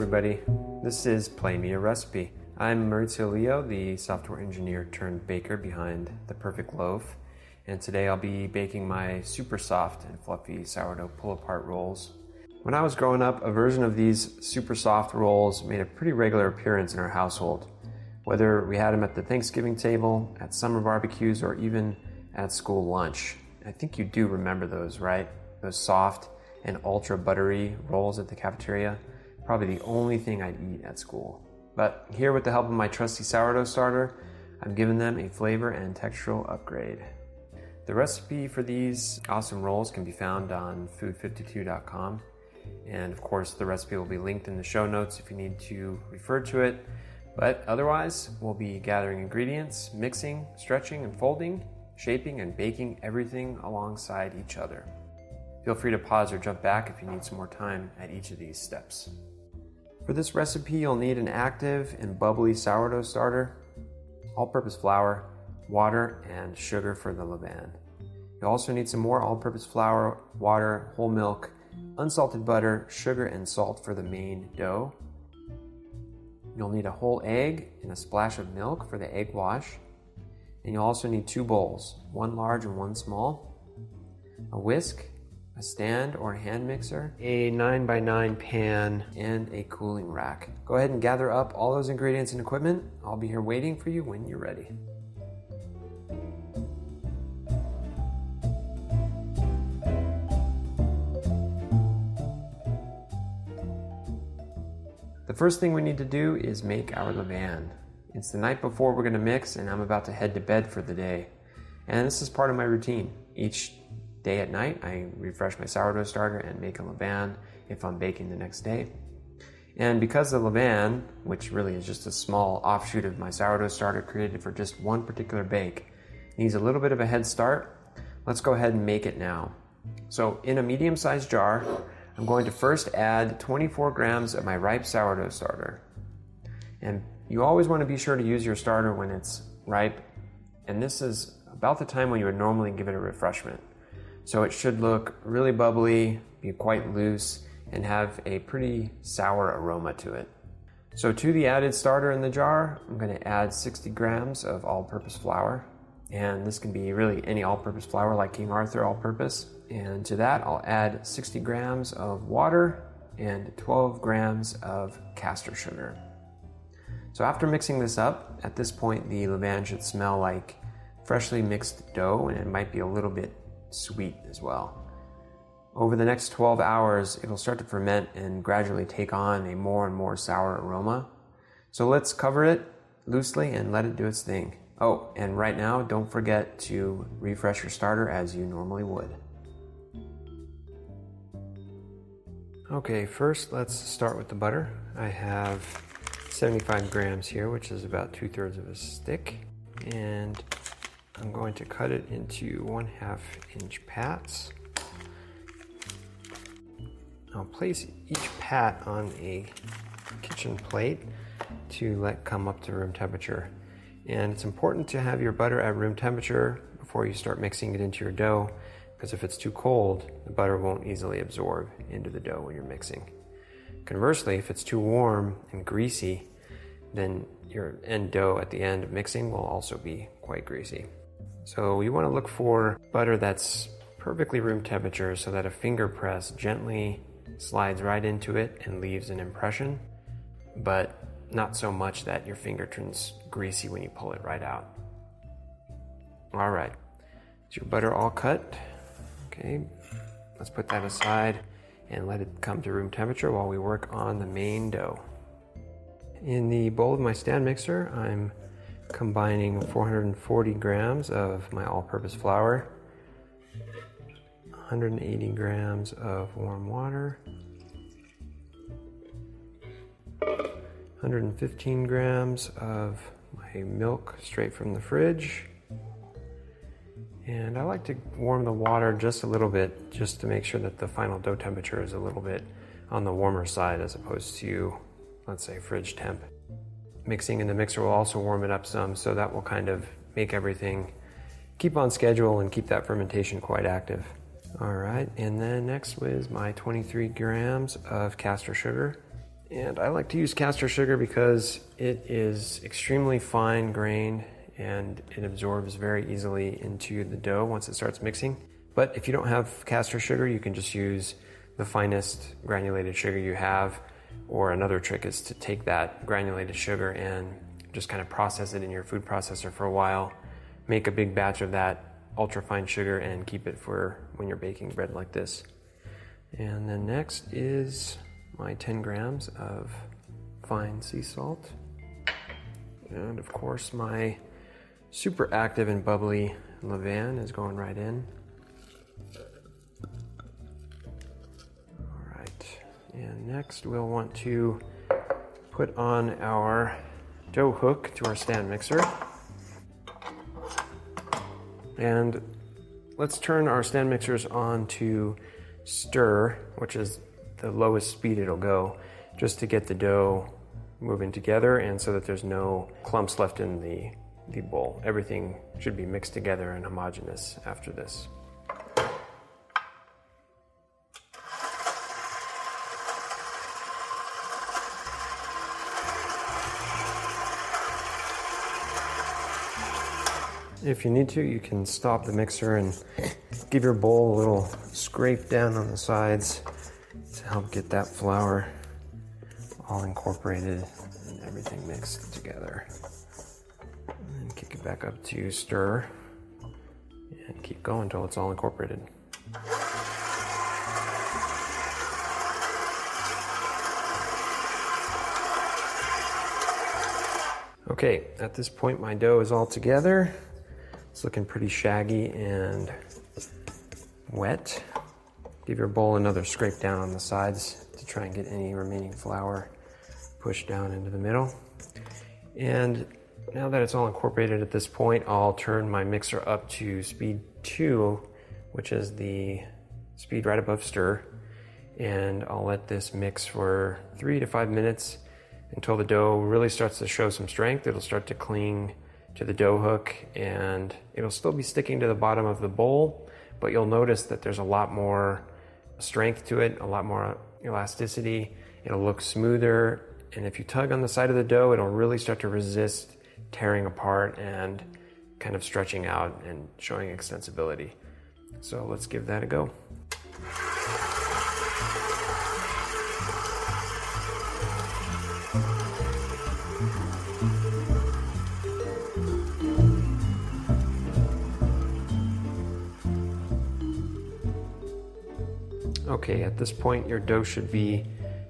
Everybody, this is Play Me a Recipe. I'm Maurizio Leo, the software engineer turned baker behind The Perfect Loaf, and today I'll be baking my super soft and fluffy sourdough pull apart rolls. When I was growing up, a version of these super soft rolls made a pretty regular appearance in our household. Whether we had them at the Thanksgiving table, at summer barbecues, or even at school lunch. I think you do remember those, right? Those soft and ultra buttery rolls at the cafeteria probably the only thing I'd eat at school. But here, with the help of my trusty sourdough starter, I've given them a flavor and textural upgrade. The recipe for these awesome rolls can be found on food52.com. And of course, the recipe will be linked in the show notes if you need to refer to it. But otherwise, we'll be gathering ingredients, mixing, stretching, and folding, shaping, and baking everything alongside each other. Feel free to pause or jump back if you need some more time at each of these steps. For this recipe, you'll need an active and bubbly sourdough starter, all-purpose flour, water, and sugar for the levain. You'll also need some more all-purpose flour, water, whole milk, unsalted butter, sugar, and salt for the main dough. You'll need a whole egg and a splash of milk for the egg wash. And you'll also need two bowls, one large and one small, a whisk, a stand or hand mixer, a 9x9 pan, and a cooling rack. Go ahead and gather up all those ingredients and equipment. I'll be here waiting for you when you're ready. The first thing we need to do is make our levain. It's the night before we're going to mix, and I'm about to head to bed for the day. And this is part of my routine. Each day at night, I refresh my sourdough starter and make a levain if I'm baking the next day. And because the levain, which really is just a small offshoot of my sourdough starter created for just one particular bake, needs a little bit of a head start, let's go ahead and make it now. So, in a medium sized jar, I'm going to first add 24 grams of my ripe sourdough starter. And you always want to be sure to use your starter when it's ripe, and this is about the time when you would normally give it a refreshment. So it should look really bubbly, be quite loose, and have a pretty sour aroma to it. So to the added starter in the jar, I'm going to add 60 grams of all-purpose flour. And this can be really any all-purpose flour like King Arthur all-purpose. And to that, I'll add 60 grams of water and 12 grams of caster sugar. So after mixing this up, at this point the levain should smell like freshly mixed dough and it might be a little bit sweet as well. Over the next 12 hours, it'll start to ferment and gradually take on a more and more sour aroma. So let's cover it loosely and let it do its thing. Oh, and right now, don't forget to refresh your starter as you normally would. Okay, first let's start with the butter. I have 75 grams here, which is about two thirds of a stick. And I'm going to cut it into one half inch pats. I'll place each pat on a kitchen plate to let come up to room temperature. And it's important to have your butter at room temperature before you start mixing it into your dough because if it's too cold, the butter won't easily absorb into the dough when you're mixing. Conversely, if it's too warm and greasy, then your end dough at the end of mixing will also be quite greasy. So you want to look for butter that's perfectly room temperature so that a finger press gently slides right into it and leaves an impression, but not so much that your finger turns greasy when you pull it right out. All right, is your butter all cut? Okay, let's put that aside and let it come to room temperature while we work on the main dough. In the bowl of my stand mixer, I'm combining 440 grams of my all purpose flour, 180 grams of warm water, 115 grams of my milk straight from the fridge. And I like to warm the water just a little bit just to make sure that the final dough temperature is a little bit on the warmer side as opposed to, let's say, fridge temp. Mixing in the mixer will also warm it up some, so that will kind of make everything keep on schedule and keep that fermentation quite active. All right, and then next was my 23 grams of castor sugar. And I like to use castor sugar because it is extremely fine grained and it absorbs very easily into the dough once it starts mixing. But if you don't have castor sugar, you can just use the finest granulated sugar you have. Or another trick is to take that granulated sugar and just kind of process it in your food processor for a while. Make a big batch of that ultra fine sugar and keep it for when you're baking bread like this. And then next is my 10 grams of fine sea salt. And of course, my super active and bubbly levain is going right in. And next we'll want to put on our dough hook to our stand mixer. And let's turn our stand mixers on to stir, which is the lowest speed it'll go, just to get the dough moving together and so that there's no clumps left in the, the bowl. Everything should be mixed together and homogeneous after this. If you need to, you can stop the mixer and give your bowl a little scrape down on the sides to help get that flour all incorporated and everything mixed together. And kick it back up to stir and keep going until it's all incorporated. Okay, at this point my dough is all together. It's looking pretty shaggy and wet. Give your bowl another scrape down on the sides to try and get any remaining flour pushed down into the middle. And now that it's all incorporated at this point, I'll turn my mixer up to speed 2, which is the speed right above stir. And I'll let this mix for 3 to 5 minutes until the dough really starts to show some strength. It'll start to cling to the dough hook and it'll still be sticking to the bottom of the bowl, but you'll notice that there's a lot more strength to it, a lot more elasticity. It'll look smoother, and if you tug on the side of the dough, it'll really start to resist tearing apart and kind of stretching out and showing extensibility. So let's give that a go. Okay, at this point, your dough should be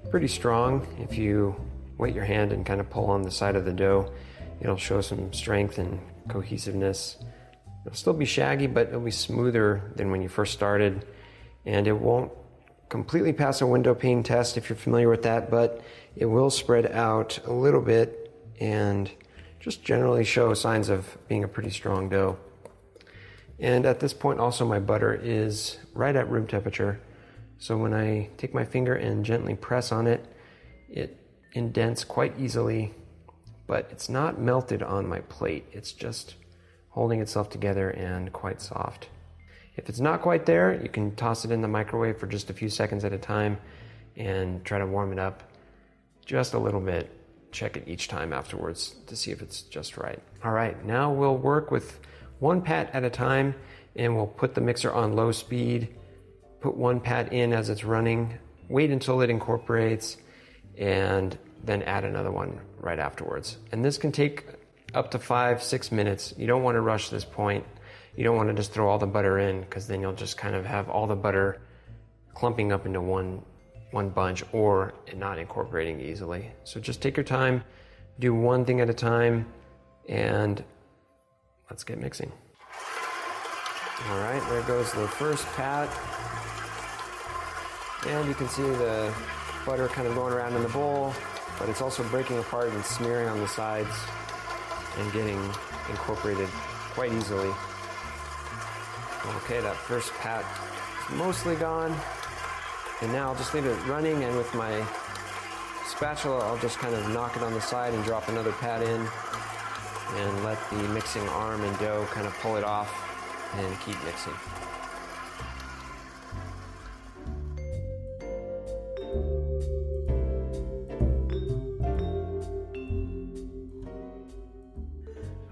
pretty strong. If you wet your hand and kind of pull on the side of the dough, it'll show some strength and cohesiveness. It'll still be shaggy, but it'll be smoother than when you first started. And it won't completely pass a window pane test if you're familiar with that, but it will spread out a little bit and just generally show signs of being a pretty strong dough. And at this point, also, my butter is right at room temperature. So when I take my finger and gently press on it, it indents quite easily, but it's not melted on my plate. It's just holding itself together and quite soft. If it's not quite there, you can toss it in the microwave for just a few seconds at a time and try to warm it up just a little bit. Check it each time afterwards to see if it's just right. All right, now we'll work with one pat at a time and we'll put the mixer on low speed put one pat in as it's running, wait until it incorporates, and then add another one right afterwards. And this can take up to five, six minutes. You don't want to rush this point. You don't want to just throw all the butter in because then you'll just kind of have all the butter clumping up into one one bunch or not incorporating easily. So just take your time, do one thing at a time, and let's get mixing. All right, there goes the first pat. And you can see the butter kind of going around in the bowl, but it's also breaking apart and smearing on the sides and getting incorporated quite easily. Okay, that first pat is mostly gone. And now I'll just leave it running and with my spatula I'll just kind of knock it on the side and drop another pat in and let the mixing arm and dough kind of pull it off and keep mixing.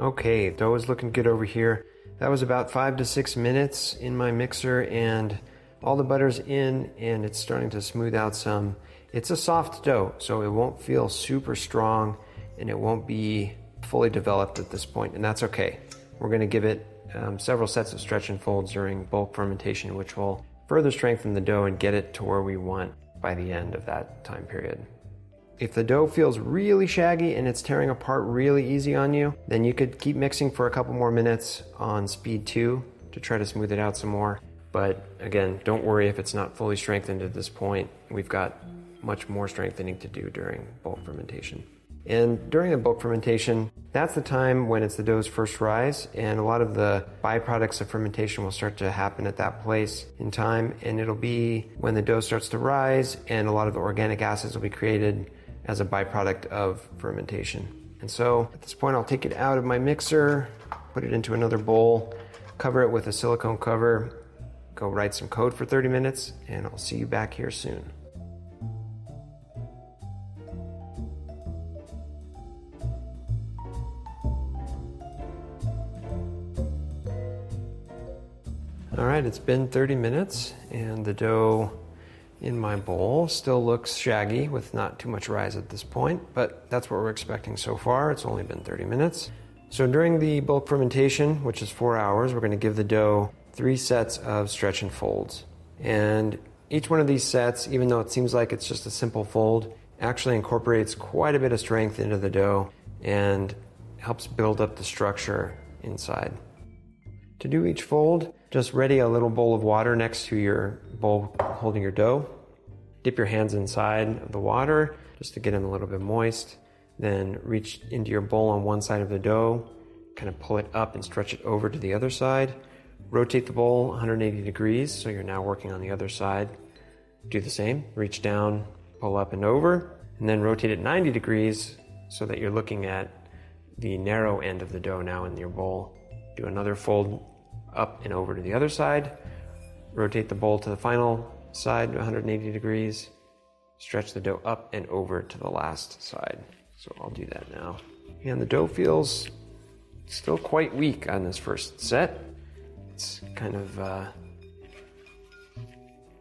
Okay, dough is looking good over here. That was about five to six minutes in my mixer, and all the butter's in, and it's starting to smooth out some. It's a soft dough, so it won't feel super strong, and it won't be fully developed at this point, and that's okay. We're to give it um, several sets of stretch and folds during bulk fermentation, which will further strengthen the dough and get it to where we want by the end of that time period. If the dough feels really shaggy and it's tearing apart really easy on you, then you could keep mixing for a couple more minutes on speed 2 to try to smooth it out some more. But again, don't worry if it's not fully strengthened at this point. We've got much more strengthening to do during bulk fermentation. And during the bulk fermentation, that's the time when it's the dough's first rise, and a lot of the byproducts of fermentation will start to happen at that place in time. And it'll be when the dough starts to rise, and a lot of the organic acids will be created as a byproduct of fermentation. And so at this point, I'll take it out of my mixer, put it into another bowl, cover it with a silicone cover, go write some code for 30 minutes, and I'll see you back here soon. All right, it's been 30 minutes and the dough in my bowl still looks shaggy with not too much rise at this point, but that's what we're expecting so far. It's only been 30 minutes. So during the bulk fermentation, which is four hours, we're going to give the dough three sets of stretch and folds. And each one of these sets, even though it seems like it's just a simple fold, actually incorporates quite a bit of strength into the dough and helps build up the structure inside. To do each fold, just ready a little bowl of water next to your bowl holding your dough. Dip your hands inside of the water just to get them a little bit moist. Then reach into your bowl on one side of the dough, kind of pull it up and stretch it over to the other side. Rotate the bowl 180 degrees so you're now working on the other side. Do the same. Reach down, pull up and over, and then rotate it 90 degrees so that you're looking at the narrow end of the dough now in your bowl. Do another fold up and over to the other side. Rotate the bowl to the final side 180 degrees. Stretch the dough up and over to the last side. So I'll do that now. And the dough feels still quite weak on this first set. It's kind of uh,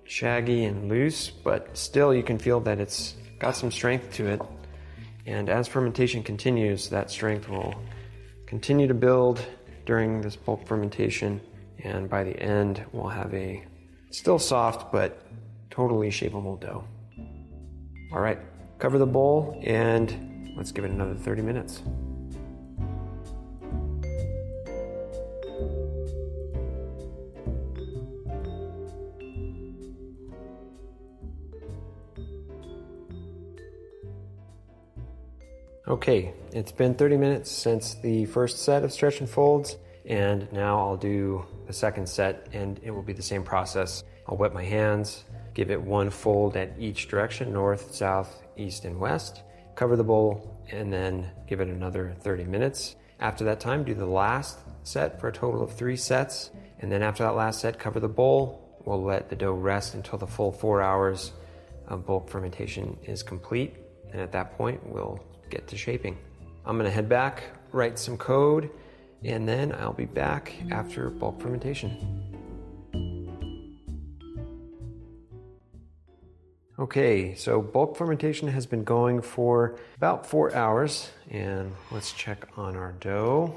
shaggy and loose, but still you can feel that it's got some strength to it. And as fermentation continues, that strength will continue to build during this bulk fermentation, and by the end, we'll have a still soft but totally shapeable dough. All right, cover the bowl and let's give it another 30 minutes. Okay, it's been 30 minutes since the first set of stretch and folds, and now I'll do the second set, and it will be the same process. I'll wet my hands, give it one fold at each direction north, south, east, and west. Cover the bowl, and then give it another 30 minutes. After that time, do the last set for a total of three sets, and then after that last set, cover the bowl. We'll let the dough rest until the full four hours of bulk fermentation is complete, and at that point, we'll get to shaping. I'm to head back, write some code, and then I'll be back after bulk fermentation. Okay, so bulk fermentation has been going for about four hours, and let's check on our dough.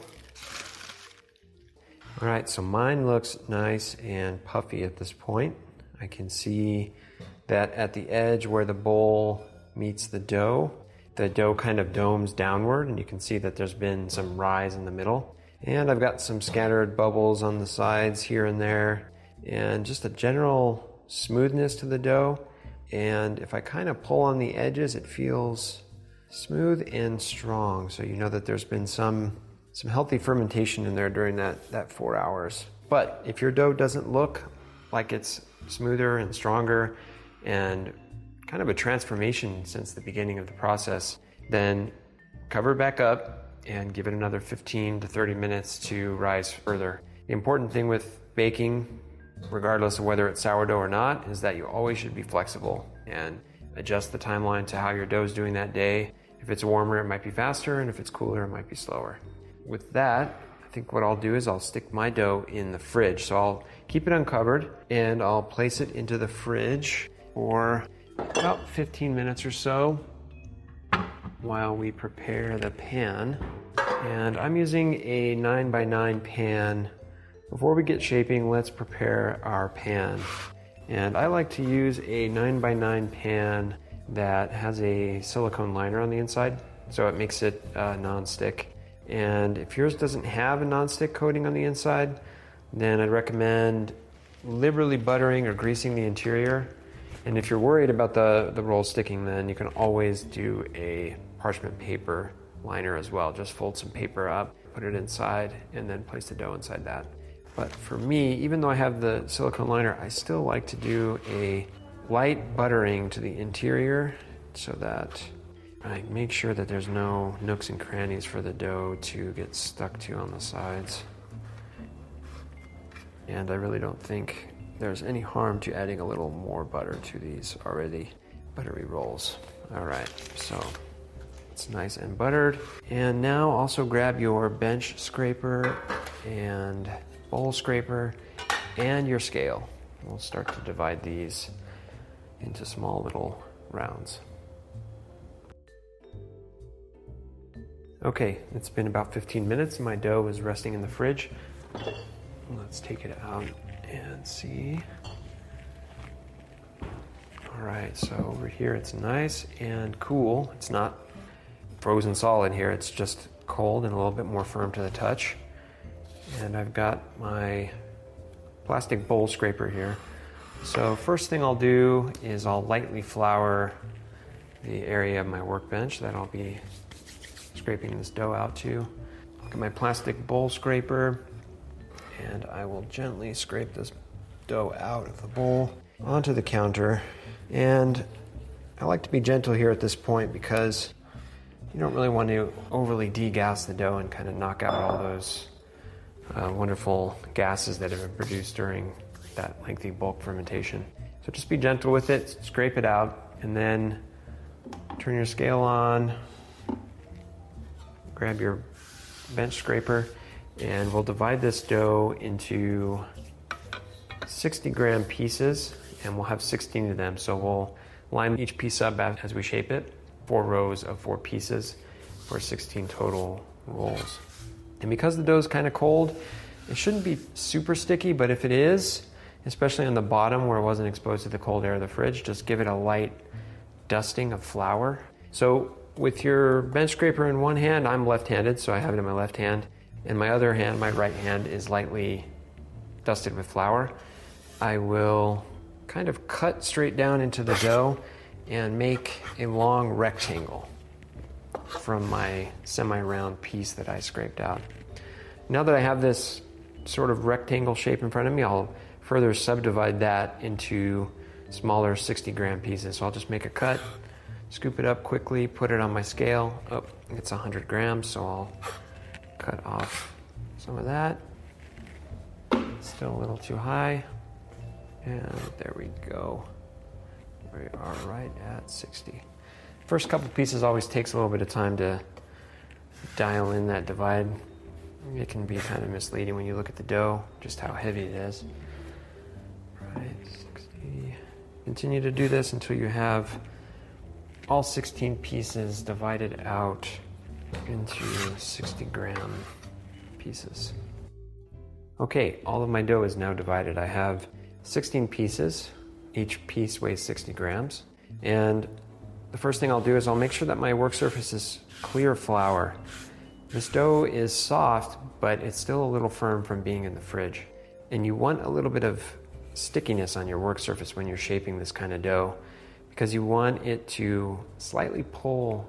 All right, so mine looks nice and puffy at this point. I can see that at the edge where the bowl meets the dough, the dough kind of domes downward, and you can see that there's been some rise in the middle. And I've got some scattered bubbles on the sides here and there, and just a general smoothness to the dough. And if I kind of pull on the edges, it feels smooth and strong. So you know that there's been some some healthy fermentation in there during that, that four hours. But if your dough doesn't look like it's smoother and stronger and kind of a transformation since the beginning of the process, then cover back up and give it another 15 to 30 minutes to rise further. The important thing with baking, regardless of whether it's sourdough or not, is that you always should be flexible and adjust the timeline to how your dough is doing that day. If it's warmer, it might be faster, and if it's cooler, it might be slower. With that, I think what I'll do is I'll stick my dough in the fridge. So I'll keep it uncovered and I'll place it into the fridge for about 15 minutes or so while we prepare the pan. And I'm using a 9 by 9 pan. Before we get shaping, let's prepare our pan. And I like to use a 9 by 9 pan that has a silicone liner on the inside, so it makes it uh, non-stick. And if yours doesn't have a non-stick coating on the inside, then I'd recommend liberally buttering or greasing the interior. And if you're worried about the, the roll sticking, then you can always do a parchment paper liner as well. Just fold some paper up, put it inside, and then place the dough inside that. But for me, even though I have the silicone liner, I still like to do a light buttering to the interior so that I make sure that there's no nooks and crannies for the dough to get stuck to on the sides. And I really don't think there's any harm to adding a little more butter to these already buttery rolls. All right, so it's nice and buttered. And now also grab your bench scraper and bowl scraper and your scale. We'll start to divide these into small little rounds. Okay, it's been about 15 minutes. My dough is resting in the fridge. Let's take it out and see. All right, so over here it's nice and cool. It's not frozen solid here, it's just cold and a little bit more firm to the touch. And I've got my plastic bowl scraper here. So, first thing I'll do is I'll lightly flour the area of my workbench that I'll be scraping this dough out to. Look at my plastic bowl scraper, and I will gently scrape this dough out of the bowl onto the counter. And I like to be gentle here at this point because you don't really want to overly degas the dough and kind of knock out all those uh, wonderful gases that have been produced during that lengthy bulk fermentation. So just be gentle with it, scrape it out, and then turn your scale on, grab your bench scraper, and we'll divide this dough into 60 gram pieces, and we'll have 16 of them. So we'll line each piece up as we shape it, four rows of four pieces for 16 total rolls. And because the dough is kind of cold, it shouldn't be super sticky, but if it is, especially on the bottom where it wasn't exposed to the cold air of the fridge, just give it a light dusting of flour. So with your bench scraper in one hand, I'm left handed, so I have it in my left hand. And my other hand, my right hand, is lightly dusted with flour. I will kind of cut straight down into the dough and make a long rectangle from my semi round piece that I scraped out. Now that I have this sort of rectangle shape in front of me, I'll further subdivide that into smaller 60 gram pieces. So I'll just make a cut scoop it up quickly, put it on my scale. Oh, it's 100 grams, so I'll cut off some of that. Still a little too high. And there we go. We are right at 60. First couple pieces always takes a little bit of time to dial in that divide. It can be kind of misleading when you look at the dough, just how heavy it is. Right, 60. Continue to do this until you have all 16 pieces divided out into 60 gram pieces. Okay, all of my dough is now divided. I have 16 pieces. Each piece weighs 60 grams. And the first thing I'll do is I'll make sure that my work surface is clear flour. This dough is soft, but it's still a little firm from being in the fridge. And you want a little bit of stickiness on your work surface when you're shaping this kind of dough because you want it to slightly pull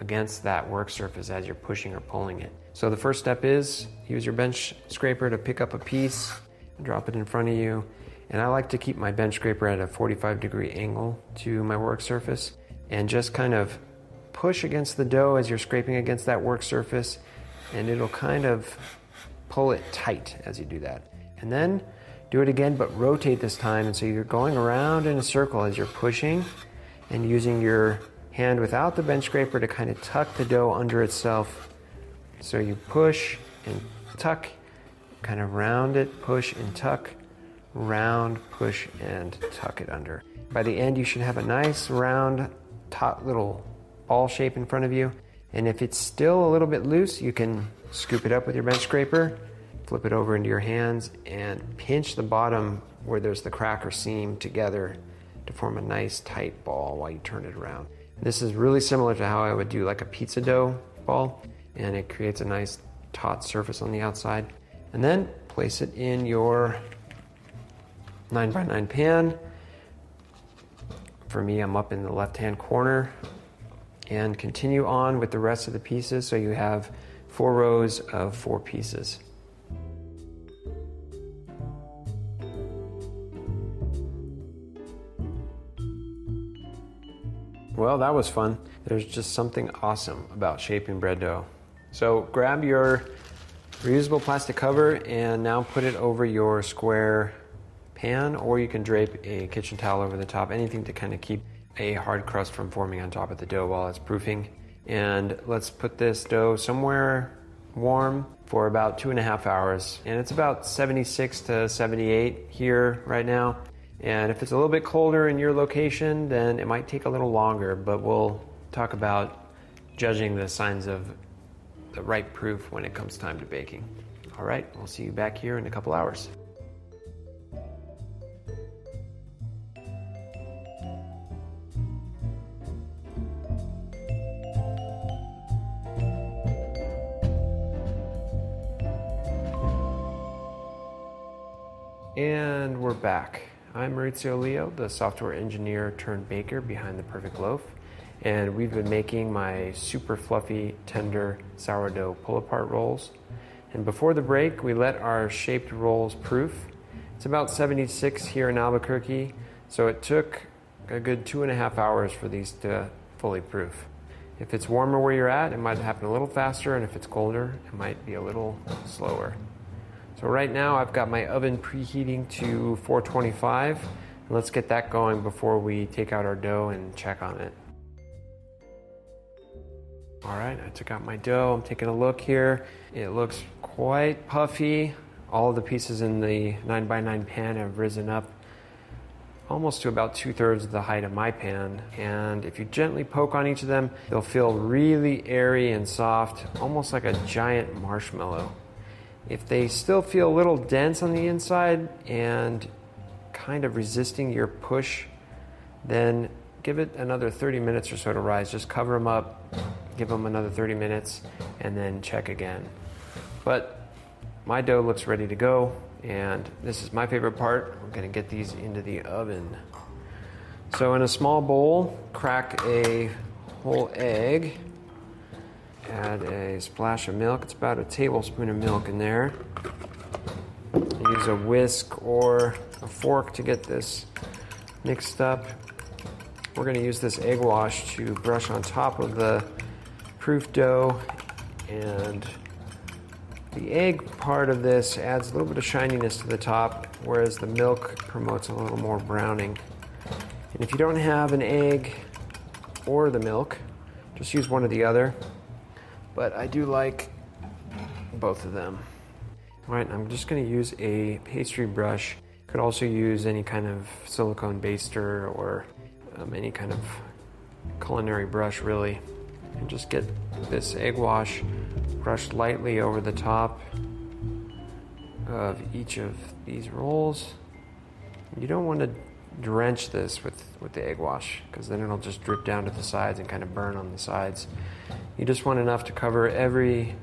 against that work surface as you're pushing or pulling it. So the first step is use your bench scraper to pick up a piece and drop it in front of you. And I like to keep my bench scraper at a 45 degree angle to my work surface and just kind of push against the dough as you're scraping against that work surface and it'll kind of pull it tight as you do that. And then do it again, but rotate this time. And so you're going around in a circle as you're pushing and using your hand without the bench scraper to kind of tuck the dough under itself. So you push and tuck, kind of round it, push and tuck, round, push and tuck it under. By the end, you should have a nice round top little ball shape in front of you. And if it's still a little bit loose, you can scoop it up with your bench scraper flip it over into your hands and pinch the bottom where there's the crack or seam together to form a nice tight ball while you turn it around. This is really similar to how I would do like a pizza dough ball, and it creates a nice taut surface on the outside. And then place it in your 9 by 9 pan. For me, I'm up in the left hand corner. And continue on with the rest of the pieces so you have four rows of four pieces. Well, that was fun. There's just something awesome about shaping bread dough. So grab your reusable plastic cover and now put it over your square pan, or you can drape a kitchen towel over the top, anything to kind of keep a hard crust from forming on top of the dough while it's proofing. And let's put this dough somewhere warm for about two and a half hours. And it's about 76 to 78 here right now. And if it's a little bit colder in your location, then it might take a little longer, but we'll talk about judging the signs of the right proof when it comes time to baking. All right, we'll see you back here in a couple hours. And we're back. I'm Maurizio Leo, the software engineer turned baker behind the Perfect Loaf, and we've been making my super fluffy, tender sourdough pull apart rolls. And before the break, we let our shaped rolls proof. It's about 76 here in Albuquerque, so it took a good two and a half hours for these to fully proof. If it's warmer where you're at, it might happen a little faster, and if it's colder, it might be a little slower. So right now I've got my oven preheating to 425. And Let's get that going before we take out our dough and check on it. All right, I took out my dough. I'm taking a look here. It looks quite puffy. All the pieces in the 9x9 pan have risen up almost to about two thirds of the height of my pan. And if you gently poke on each of them, they'll feel really airy and soft, almost like a giant marshmallow. If they still feel a little dense on the inside and kind of resisting your push, then give it another 30 minutes or so to rise. Just cover them up, give them another 30 minutes, and then check again. But my dough looks ready to go, and this is my favorite part. I'm to get these into the oven. So, in a small bowl, crack a whole egg add a splash of milk. It's about a tablespoon of milk in there. Use a whisk or a fork to get this mixed up. We're going to use this egg wash to brush on top of the proof dough and the egg part of this adds a little bit of shininess to the top, whereas the milk promotes a little more browning. And if you don't have an egg or the milk, just use one or the other but I do like both of them. All right, I'm just going to use a pastry brush, Could also use any kind of silicone baster or um, any kind of culinary brush, really. And just get this egg wash brushed lightly over the top of each of these rolls. You don't want to drench this with, with the egg wash because then it'll just drip down to the sides and kind of burn on the sides. You just want enough to cover every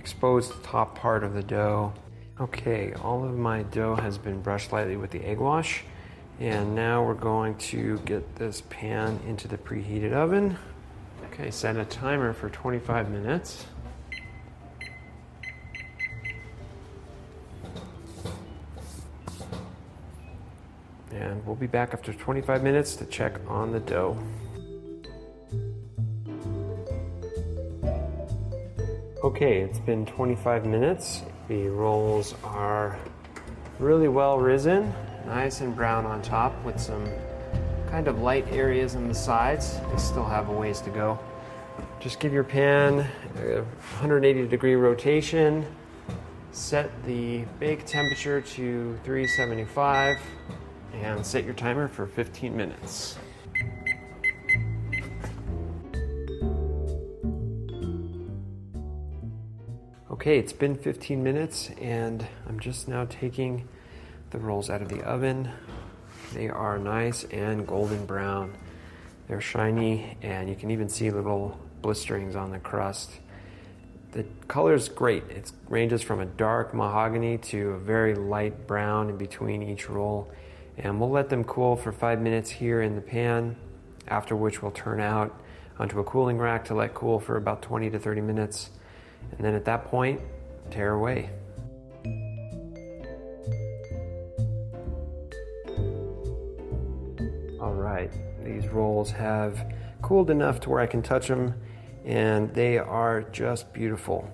exposed top part of the dough. Okay, all of my dough has been brushed lightly with the egg wash. And now we're going to get this pan into the preheated oven. Okay, set a timer for 25 minutes. And we'll be back after 25 minutes to check on the dough. Okay, it's been 25 minutes. The rolls are really well risen, nice and brown on top with some kind of light areas on the sides. They still have a ways to go. Just give your pan a 180 degree rotation. Set the bake temperature to 375 and set your timer for 15 minutes. Okay, it's been 15 minutes and I'm just now taking the rolls out of the oven. They are nice and golden brown. They're shiny and you can even see little blisterings on the crust. The color is great. It ranges from a dark mahogany to a very light brown in between each roll and we'll let them cool for five minutes here in the pan, after which we'll turn out onto a cooling rack to let cool for about 20 to 30 minutes. And then at that point, tear away. All right, these rolls have cooled enough to where I can touch them, and they are just beautiful.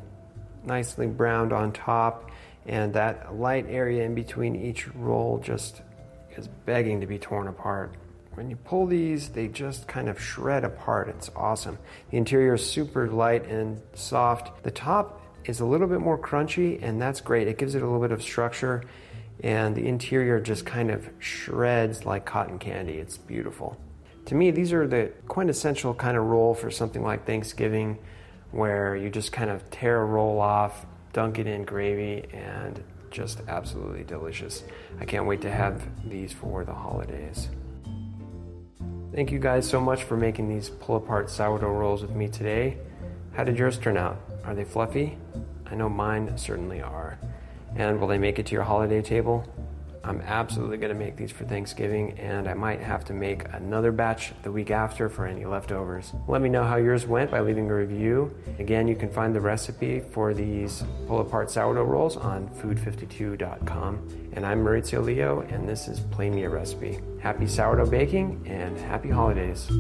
Nicely browned on top, and that light area in between each roll just is begging to be torn apart. When you pull these, they just kind of shred apart. It's awesome. The interior is super light and soft. The top is a little bit more crunchy, and that's great. It gives it a little bit of structure, and the interior just kind of shreds like cotton candy. It's beautiful. To me, these are the quintessential kind of roll for something like Thanksgiving, where you just kind of tear a roll off, dunk it in gravy, and just absolutely delicious. I can't wait to have these for the holidays. Thank you guys so much for making these pull apart sourdough rolls with me today. How did yours turn out? Are they fluffy? I know mine certainly are. And will they make it to your holiday table? I'm absolutely going to make these for Thanksgiving, and I might have to make another batch the week after for any leftovers. Let me know how yours went by leaving a review. Again, you can find the recipe for these pull apart sourdough rolls on food52.com. And I'm Maurizio Leo, and this is Play Me a Recipe. Happy sourdough baking and happy holidays.